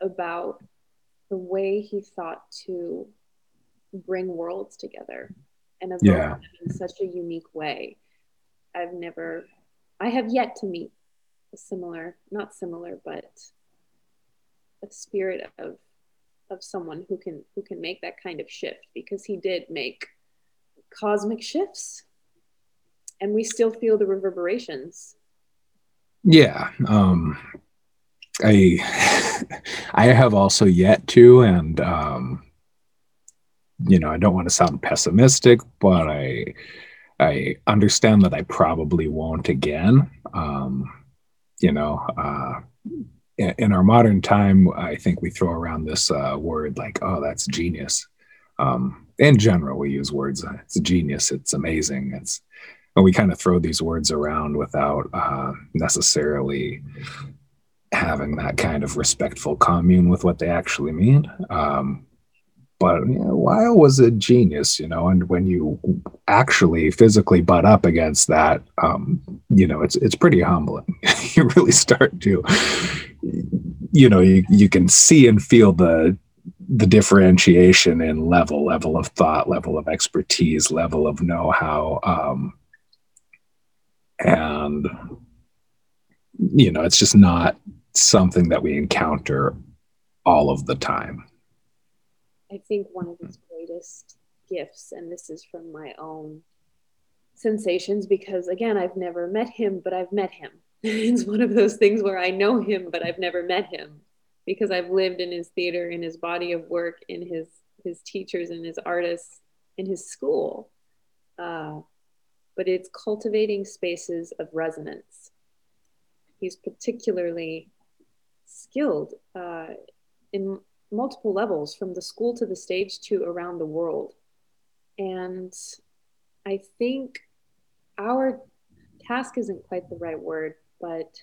about the way he thought to bring worlds together and evoke yeah. in such a unique way. I've never, I have yet to meet a similar, not similar, but a spirit of of someone who can who can make that kind of shift because he did make cosmic shifts. And we still feel the reverberations. Yeah um i i have also yet to and um you know i don't want to sound pessimistic but i i understand that i probably won't again. Um you know uh in our modern time i think we throw around this uh, word like oh that's genius um in general we use words uh, it's genius it's amazing it's and we kind of throw these words around without uh, necessarily having that kind of respectful commune with what they actually mean. Um, but you know, Weil was a genius, you know, and when you actually physically butt up against that, um, you know, it's it's pretty humbling. you really start to, you know, you, you can see and feel the the differentiation in level, level of thought, level of expertise, level of know-how. Um, and you know it's just not something that we encounter all of the time i think one of his greatest gifts and this is from my own sensations because again i've never met him but i've met him it's one of those things where i know him but i've never met him because i've lived in his theater in his body of work in his his teachers and his artists in his school uh, but it's cultivating spaces of resonance. He's particularly skilled uh, in multiple levels, from the school to the stage to around the world. And I think our task isn't quite the right word, but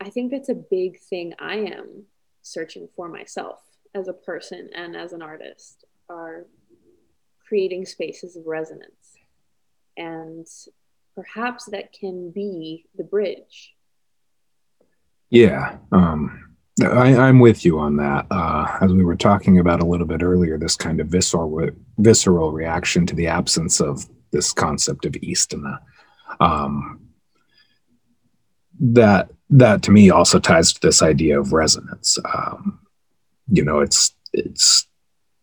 I think that's a big thing I am searching for myself as a person and as an artist are creating spaces of resonance. And perhaps that can be the bridge. Yeah um I, i'm with you on that. Uh as we were talking about a little bit earlier this kind of visceral visceral reaction to the absence of this concept of istina um that that to me also ties to this idea of resonance um you know it's it's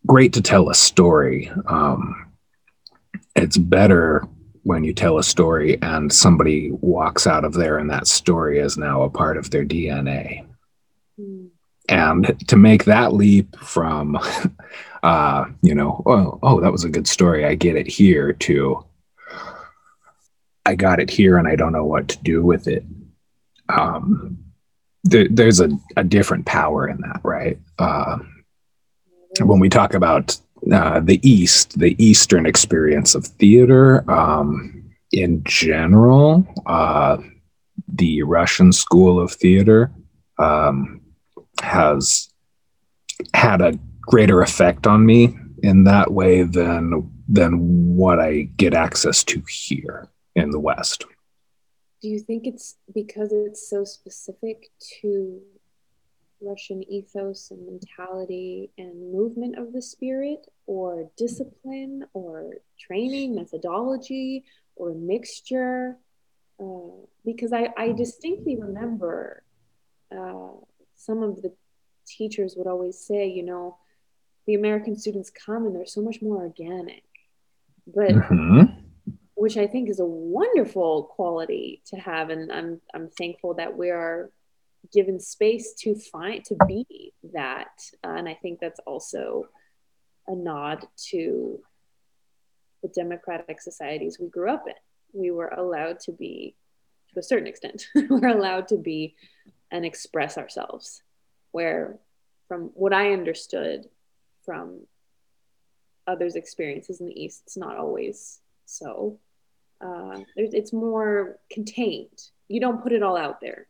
great to tell a story um it's better when you tell a story and somebody walks out of there and that story is now a part of their DNA. Mm. And to make that leap from, uh, you know, oh, oh, that was a good story. I get it here to, I got it here and I don't know what to do with it. Um, there, there's a, a different power in that, right? Uh, when we talk about uh, the East, the Eastern experience of theater um, in general, uh, the Russian school of theater um, has had a greater effect on me in that way than than what I get access to here in the West. Do you think it's because it's so specific to Russian ethos and mentality and movement of the spirit, or discipline, or training, methodology, or mixture. Uh, because I, I distinctly remember uh, some of the teachers would always say, you know, the American students come and they're so much more organic. But mm-hmm. Which I think is a wonderful quality to have. And I'm I'm thankful that we are given space to find to be that. Uh, and I think that's also a nod to the democratic societies we grew up in. We were allowed to be, to a certain extent, we're allowed to be and express ourselves. Where, from what I understood from others' experiences in the East, it's not always so. Uh, it's more contained. You don't put it all out there.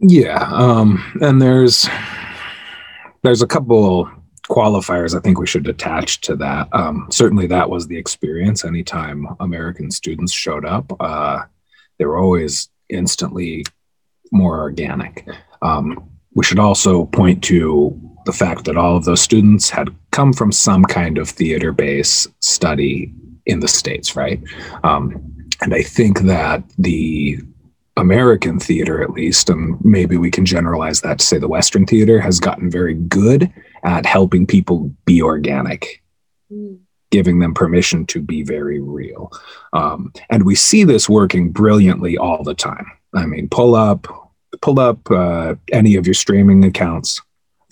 Yeah, um, and there's there's a couple qualifiers I think we should attach to that. Um, certainly, that was the experience. Anytime American students showed up, uh, they were always instantly more organic. Um, we should also point to the fact that all of those students had come from some kind of theater based study in the States, right? Um, and I think that the American theater, at least, and maybe we can generalize that to say the Western theater has gotten very good at helping people be organic, mm. giving them permission to be very real. Um, and we see this working brilliantly all the time. I mean, pull up, pull up uh, any of your streaming accounts,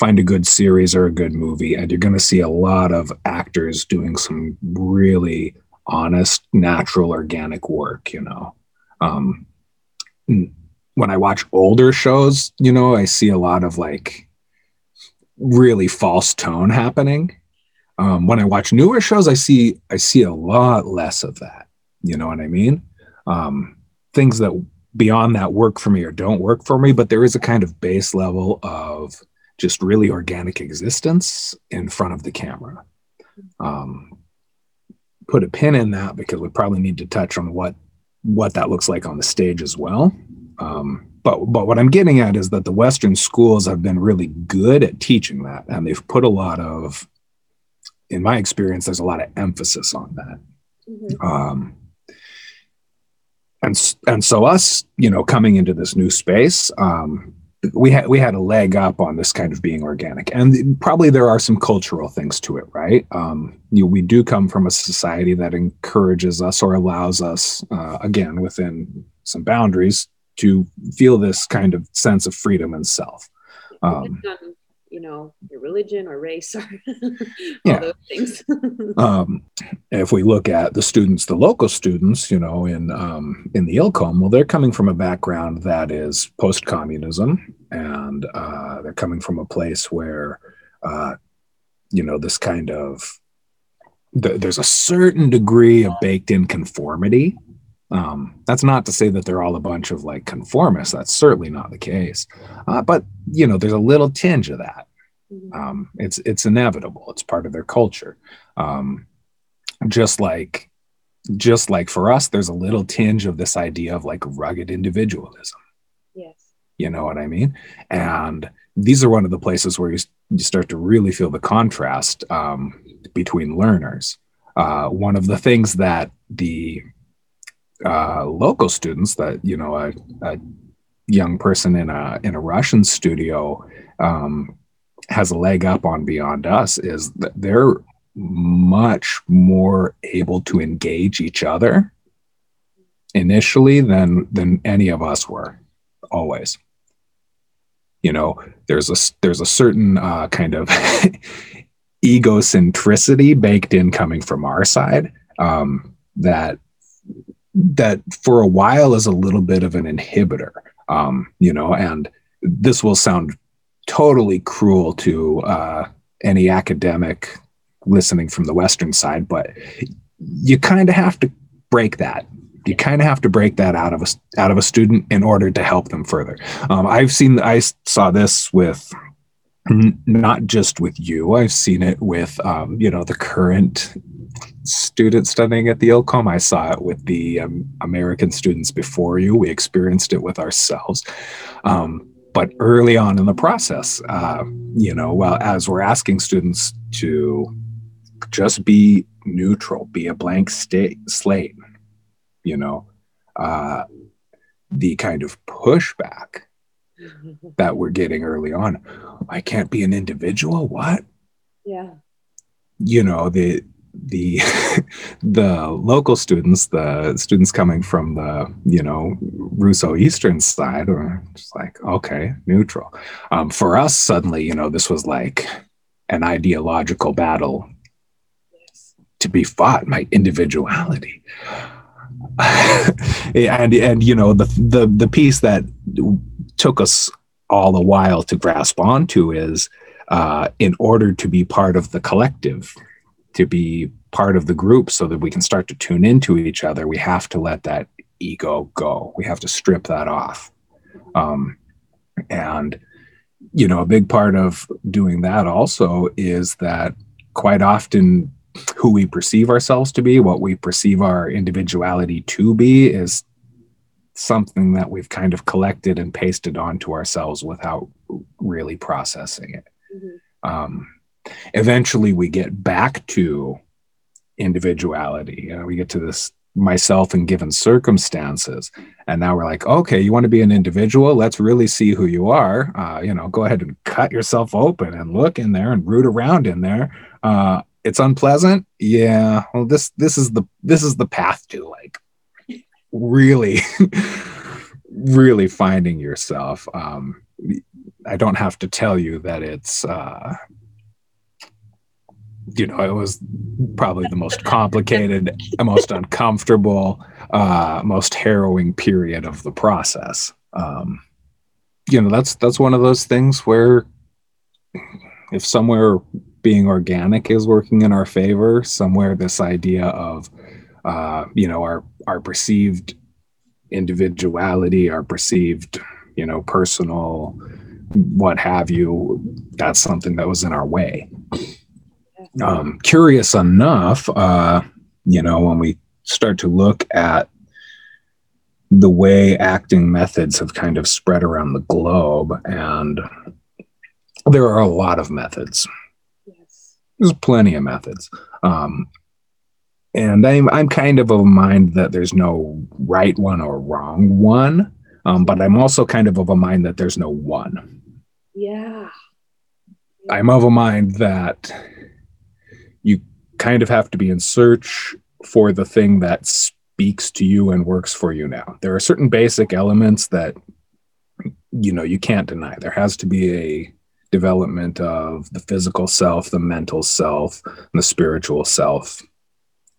find a good series or a good movie, and you're going to see a lot of actors doing some really honest, natural, organic work. You know. Um, when I watch older shows, you know, I see a lot of like really false tone happening. Um, when I watch newer shows, I see I see a lot less of that. You know what I mean? Um, things that beyond that work for me or don't work for me, but there is a kind of base level of just really organic existence in front of the camera. Um, put a pin in that because we probably need to touch on what what that looks like on the stage as well. Um, but but what I'm getting at is that the Western schools have been really good at teaching that, and they've put a lot of, in my experience, there's a lot of emphasis on that. Mm-hmm. Um, and and so us, you know, coming into this new space, um, we had we had a leg up on this kind of being organic, and probably there are some cultural things to it, right? Um, you know, we do come from a society that encourages us or allows us, uh, again, within some boundaries, to feel this kind of sense of freedom and self. Um, you know your religion or race or yeah. those things um, if we look at the students the local students you know in um, in the ilkhom well they're coming from a background that is post-communism and uh, they're coming from a place where uh, you know this kind of th- there's a certain degree of baked in conformity um, that's not to say that they're all a bunch of like conformists. That's certainly not the case. Uh, but you know, there's a little tinge of that. Mm-hmm. Um, it's it's inevitable. It's part of their culture. Um, just like just like for us, there's a little tinge of this idea of like rugged individualism. Yes. You know what I mean? And these are one of the places where you, you start to really feel the contrast um, between learners. Uh, one of the things that the uh, local students that you know a, a, young person in a in a Russian studio um, has a leg up on beyond us is that they're much more able to engage each other initially than than any of us were always. You know there's a there's a certain uh, kind of egocentricity baked in coming from our side um, that that for a while is a little bit of an inhibitor um, you know and this will sound totally cruel to uh, any academic listening from the western side but you kind of have to break that you kind of have to break that out of a out of a student in order to help them further um, i've seen i saw this with not just with you i've seen it with um, you know the current student studying at the Ilkhom. I saw it with the um, American students before you. We experienced it with ourselves. Um, but early on in the process, uh, you know, well, as we're asking students to just be neutral, be a blank state, slate, you know, uh, the kind of pushback that we're getting early on. I can't be an individual. What? Yeah. You know, the the the local students, the students coming from the you know Russo Eastern side, are just like okay, neutral. Um, for us, suddenly, you know, this was like an ideological battle to be fought. My individuality, and and you know the the the piece that took us all a while to grasp onto is uh, in order to be part of the collective to be part of the group so that we can start to tune into each other, we have to let that ego go. We have to strip that off. Um, and, you know, a big part of doing that also is that quite often who we perceive ourselves to be, what we perceive our individuality to be, is something that we've kind of collected and pasted onto ourselves without really processing it. Mhm. Um, eventually, we get back to individuality. You know, we get to this myself in given circumstances, and now we're like, okay, you want to be an individual? Let's really see who you are. Uh, you know, go ahead and cut yourself open and look in there and root around in there. Uh, it's unpleasant, yeah. Well, this this is the this is the path to like really really finding yourself um i don't have to tell you that it's uh you know it was probably the most complicated most uncomfortable uh most harrowing period of the process. Um you know that's that's one of those things where if somewhere being organic is working in our favor somewhere this idea of uh you know our our perceived individuality our perceived you know personal what have you that's something that was in our way um, curious enough uh, you know when we start to look at the way acting methods have kind of spread around the globe and there are a lot of methods Yes. there's plenty of methods um, and I'm, I'm kind of of a mind that there's no right one or wrong one um, but i'm also kind of of a mind that there's no one Yeah. i'm of a mind that kind of have to be in search for the thing that speaks to you and works for you now. There are certain basic elements that you know you can't deny. There has to be a development of the physical self the mental self and the spiritual self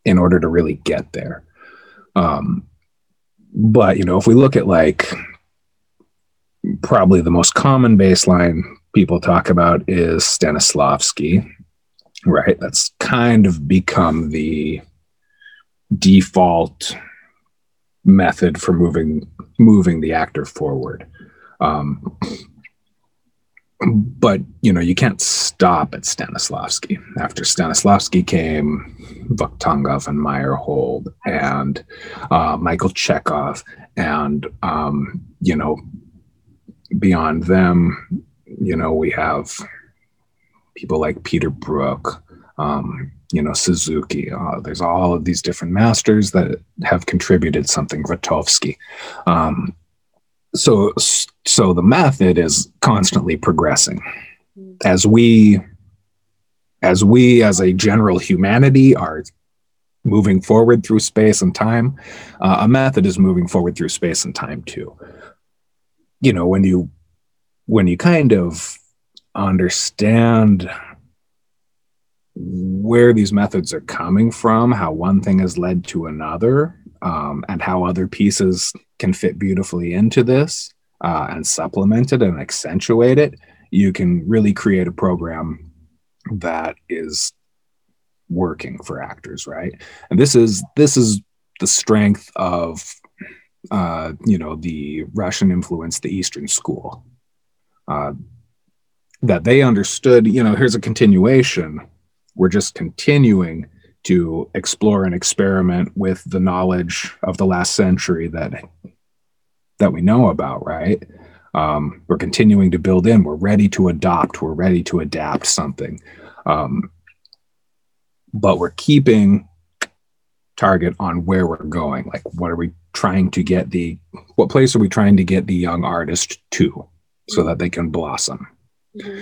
in order to really get there. Um but you know if we look at like probably the most common baseline people talk about is stanislavski right that's kind of become the default method for moving moving the actor forward um, but you know you can't stop at Stanislavski. After Stanislavski came Vakhtangov and Meyerhold and uh, Michael Chekhov, and um, you know beyond them, you know we have people like Peter Brook, um, you know Suzuki. Uh, there's all of these different masters that have contributed something. Grotowski. Um, so so the method is constantly progressing as we as we as a general humanity are moving forward through space and time uh, a method is moving forward through space and time too you know when you when you kind of understand where these methods are coming from how one thing has led to another um, and how other pieces can fit beautifully into this uh, and supplement it and accentuate it, you can really create a program that is working for actors, right? And this is this is the strength of uh, you know the Russian influence, the Eastern School, uh, that they understood. You know, here's a continuation. We're just continuing to explore and experiment with the knowledge of the last century that that we know about right Um, we're continuing to build in. We're ready to adopt. We're ready to adapt something. Um, but we're keeping target on where we're going. Like, what are we trying to get the, what place are we trying to get the young artist to so that they can blossom? Mm-hmm.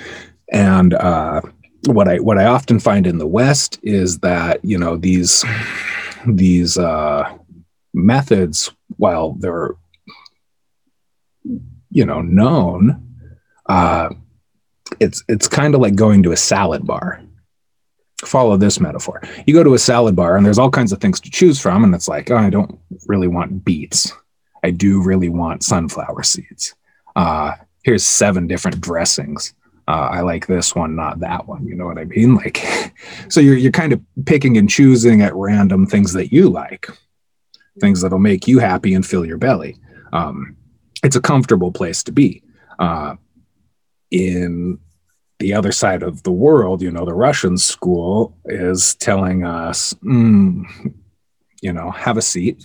And uh, what I what I often find in the West is that you know these these uh, methods, while they're you know known, uh, it's it's kind of like going to a salad bar. Follow this metaphor. You go to a salad bar and there's all kinds of things to choose from, and it's like, oh, I don't really want beets. I do really want sunflower seeds. Uh, here's seven different dressings uh, I like this one, not that one. You know what I mean? Like, so you're you're kind of picking and choosing at random things that you like, things that'll make you happy and fill your belly. Um, it's a comfortable place to be. Uh, in the other side of the world, you know, the Russian school is telling us, mm, you know, have a seat.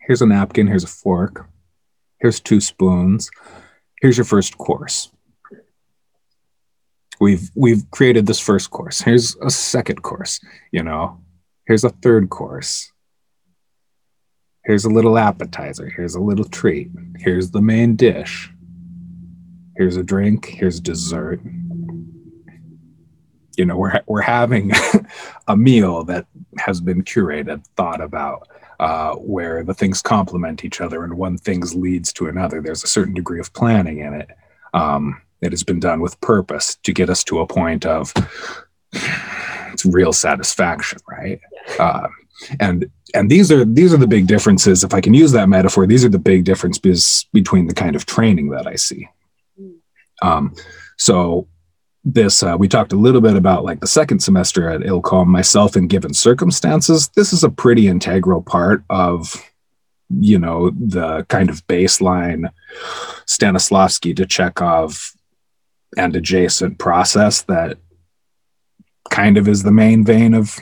Here's a napkin. Here's a fork. Here's two spoons. Here's your first course we've we've created this first course. Here's a second course you know? Here's a third course. Here's a little appetizer. Here's a little treat. Here's the main dish. Here's a drink. Here's dessert. You know we're we're having a meal that has been curated thought about uh, where the things complement each other and one thing leads to another. There's a certain degree of planning in it. Um, it has been done with purpose to get us to a point of it's real satisfaction, right? Yeah. Uh, and and these are these are the big differences. If I can use that metaphor, these are the big differences between the kind of training that I see. Mm. Um, so this uh, we talked a little bit about like the second semester at Ilkhom myself in given circumstances. This is a pretty integral part of you know the kind of baseline Stanislavski to Chekhov and adjacent process that kind of is the main vein of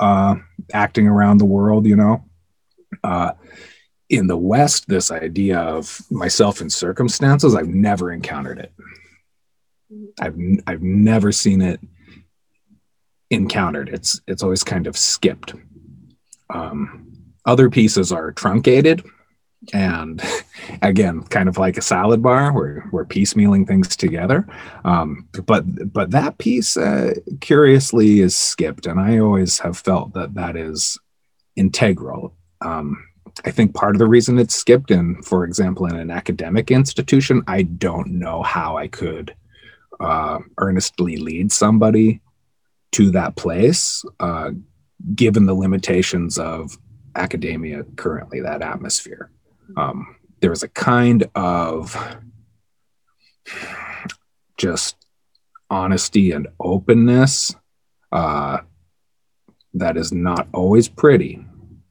uh, acting around the world, you know. Uh, in the West, this idea of myself in circumstances, I've never encountered it. I've I've never seen it encountered. It's it's always kind of skipped. Um, other pieces are truncated and again kind of like a salad bar where we're piecemealing things together. Um, but but that piece uh, curiously is skipped and i always have felt that that is integral. Um, i think part of the reason it's skipped and for example in an academic institution i don't know how i could uh, earnestly lead somebody to that place uh, given the limitations of academia currently that atmosphere um, there was a kind of just honesty and openness uh, that is not always pretty,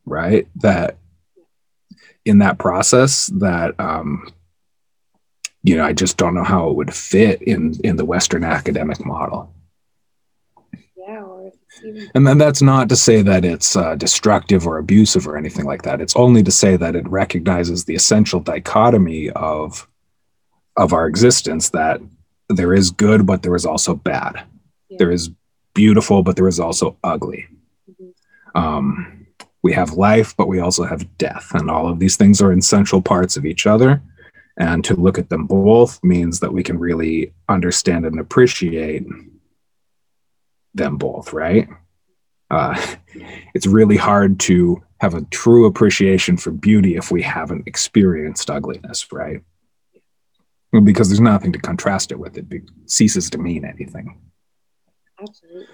right? That in that process, that um, you know, I just don't know how it would fit in in the Western academic model. And then that's not to say that it's uh, destructive or abusive or anything like that. It's only to say that it recognizes the essential dichotomy of of our existence that there is good, but there is also bad. Yeah. There is beautiful, but there is also ugly. Mm-hmm. Um, we have life, but we also have death, and all of these things are essential parts of each other. And to look at them both means that we can really understand and appreciate them both, right? Uh, it's really hard to have a true appreciation for beauty if we haven't experienced ugliness, right? Because there's nothing to contrast it with. It ceases to mean anything. Absolutely.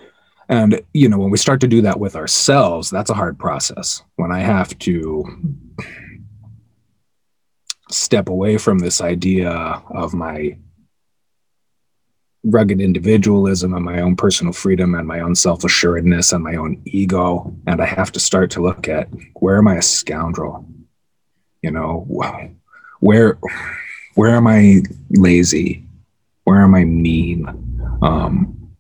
And, you know, when we start to do that with ourselves, that's a hard process. When I have to step away from this idea of my rugged individualism and my own personal freedom and my own self assuredness and my own ego. And I have to start to look at where am I a scoundrel? You know, where where am I lazy? Where am I mean? Um,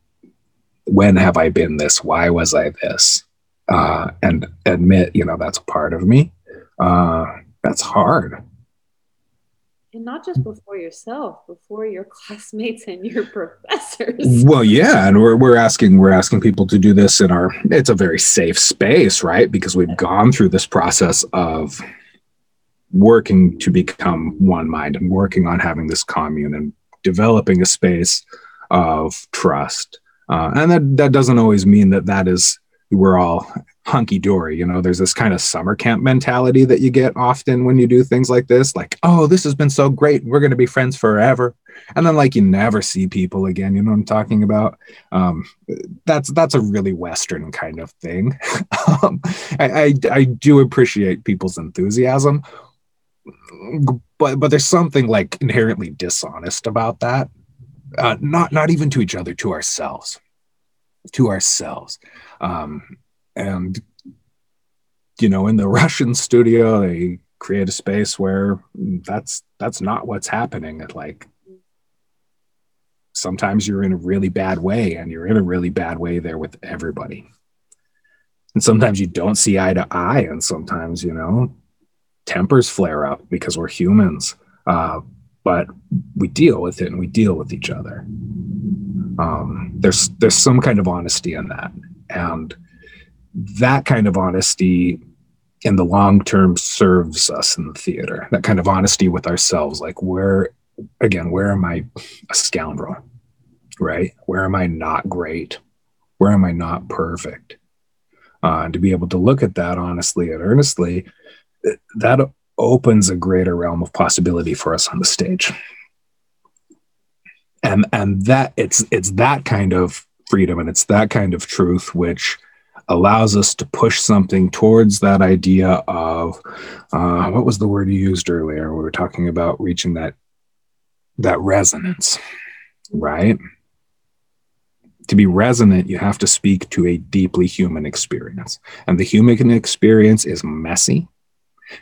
when have I been this? Why was I this? Uh, and admit, you know, that's part of me. Uh, that's hard. And not just before yourself before your classmates and your professors. Well yeah and we're, we're asking we're asking people to do this in our it's a very safe space right? Because we've gone through this process of working to become one mind and working on having this commune and developing a space of trust. Uh, and that that doesn't always mean that that is we're all hunky dory. You know, there's this kind of summer camp mentality that you get often when you do things like this. Like, oh, this has been so great. We're going to be friends forever. And then like you never see people again. You know what I'm talking about? Um, that's that's a really Western kind of thing. um, I, I I do appreciate people's enthusiasm, but but there's something like inherently dishonest about that. Uh, not not even to each other, to ourselves, to ourselves. Um, and you know in the russian studio they create a space where that's that's not what's happening. At like sometimes you're in a really bad way and you're in a really bad way there with everybody. And sometimes you don't see eye to eye and sometimes you know tempers flare up because we're humans. Uh, but we deal with it and we deal with each other. Um, there's there's some kind of honesty in that. And that kind of honesty in the long term serves us in the theater. That kind of honesty with ourselves like where again where am i a scoundrel right? Where am i not great? Where am i not perfect? Uh, and to be able to look at that honestly and earnestly that opens a greater realm of possibility for us on the stage. And and that it's it's that kind of freedom and it's that kind of truth which allows us to push something towards that idea of uh, what was the word you used earlier? We were talking about reaching that that resonance, right? To be resonant, you have to speak to a deeply human experience, and the human experience is messy,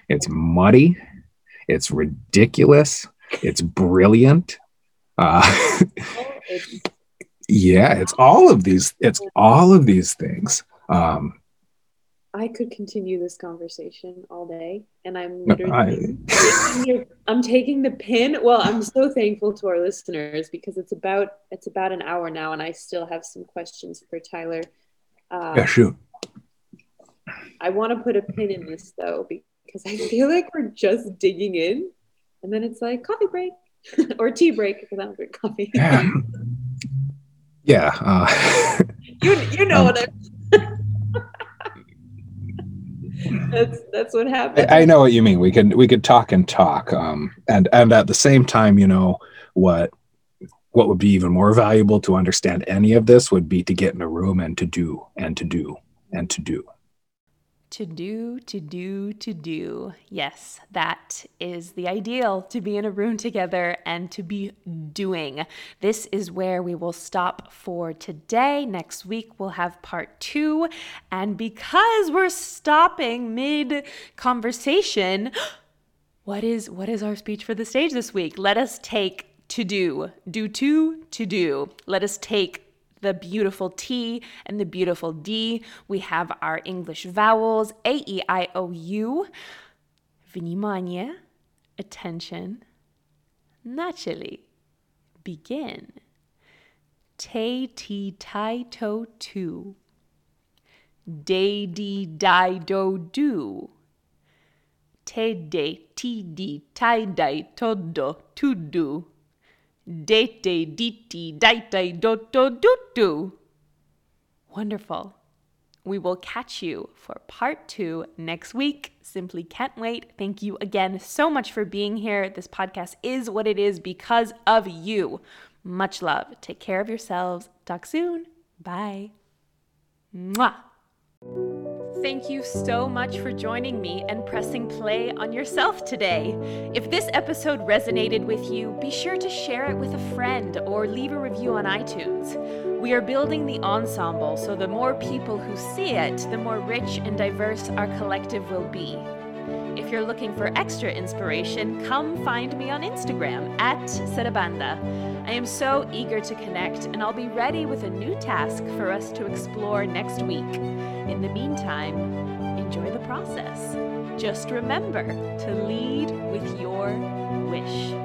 it's muddy, it's ridiculous, it's brilliant. Uh, yeah, it's all of these. It's all of these things. Um, I could continue this conversation all day, and I'm literally I, I'm taking the pin. Well, I'm so thankful to our listeners because it's about it's about an hour now, and I still have some questions for Tyler. Um, yeah, shoot. I want to put a pin in this though because I feel like we're just digging in, and then it's like coffee break or tea break because I don't drink coffee. Yeah. Yeah. Uh, you you know um, what I'm that's that's what happened. I, know what you mean. We could we could talk and talk, um, and and at the same time, you know what what would be even more valuable to understand any of this would be to get in a room and to do and to do and to do to do, to do, to do. Yes, that is the ideal to be in a room together and to be doing. This is where we will stop for today. Next week, we'll have part two. And because we're stopping mid conversation, what is what is our speech for the stage this week? Let us take to do, do to, to do. Let us take the beautiful T and the beautiful D. We have our English vowels A, E, I, O, U. Vнимание, attention. Начали, begin. Te, ti, tai, to, tu. De, di, di, do, do. Te, de, ti, di, tai, dai, todo, tu, do. Dete, diti, daite, doto, dutu. Wonderful. We will catch you for part two next week. Simply can't wait. Thank you again so much for being here. This podcast is what it is because of you. Much love. Take care of yourselves. Talk soon. Bye. Mwah. Thank you so much for joining me and pressing play on yourself today. If this episode resonated with you, be sure to share it with a friend or leave a review on iTunes. We are building the ensemble, so the more people who see it, the more rich and diverse our collective will be. If you're looking for extra inspiration, come find me on Instagram at Serabanda. I am so eager to connect, and I'll be ready with a new task for us to explore next week. In the meantime, enjoy the process. Just remember to lead with your wish.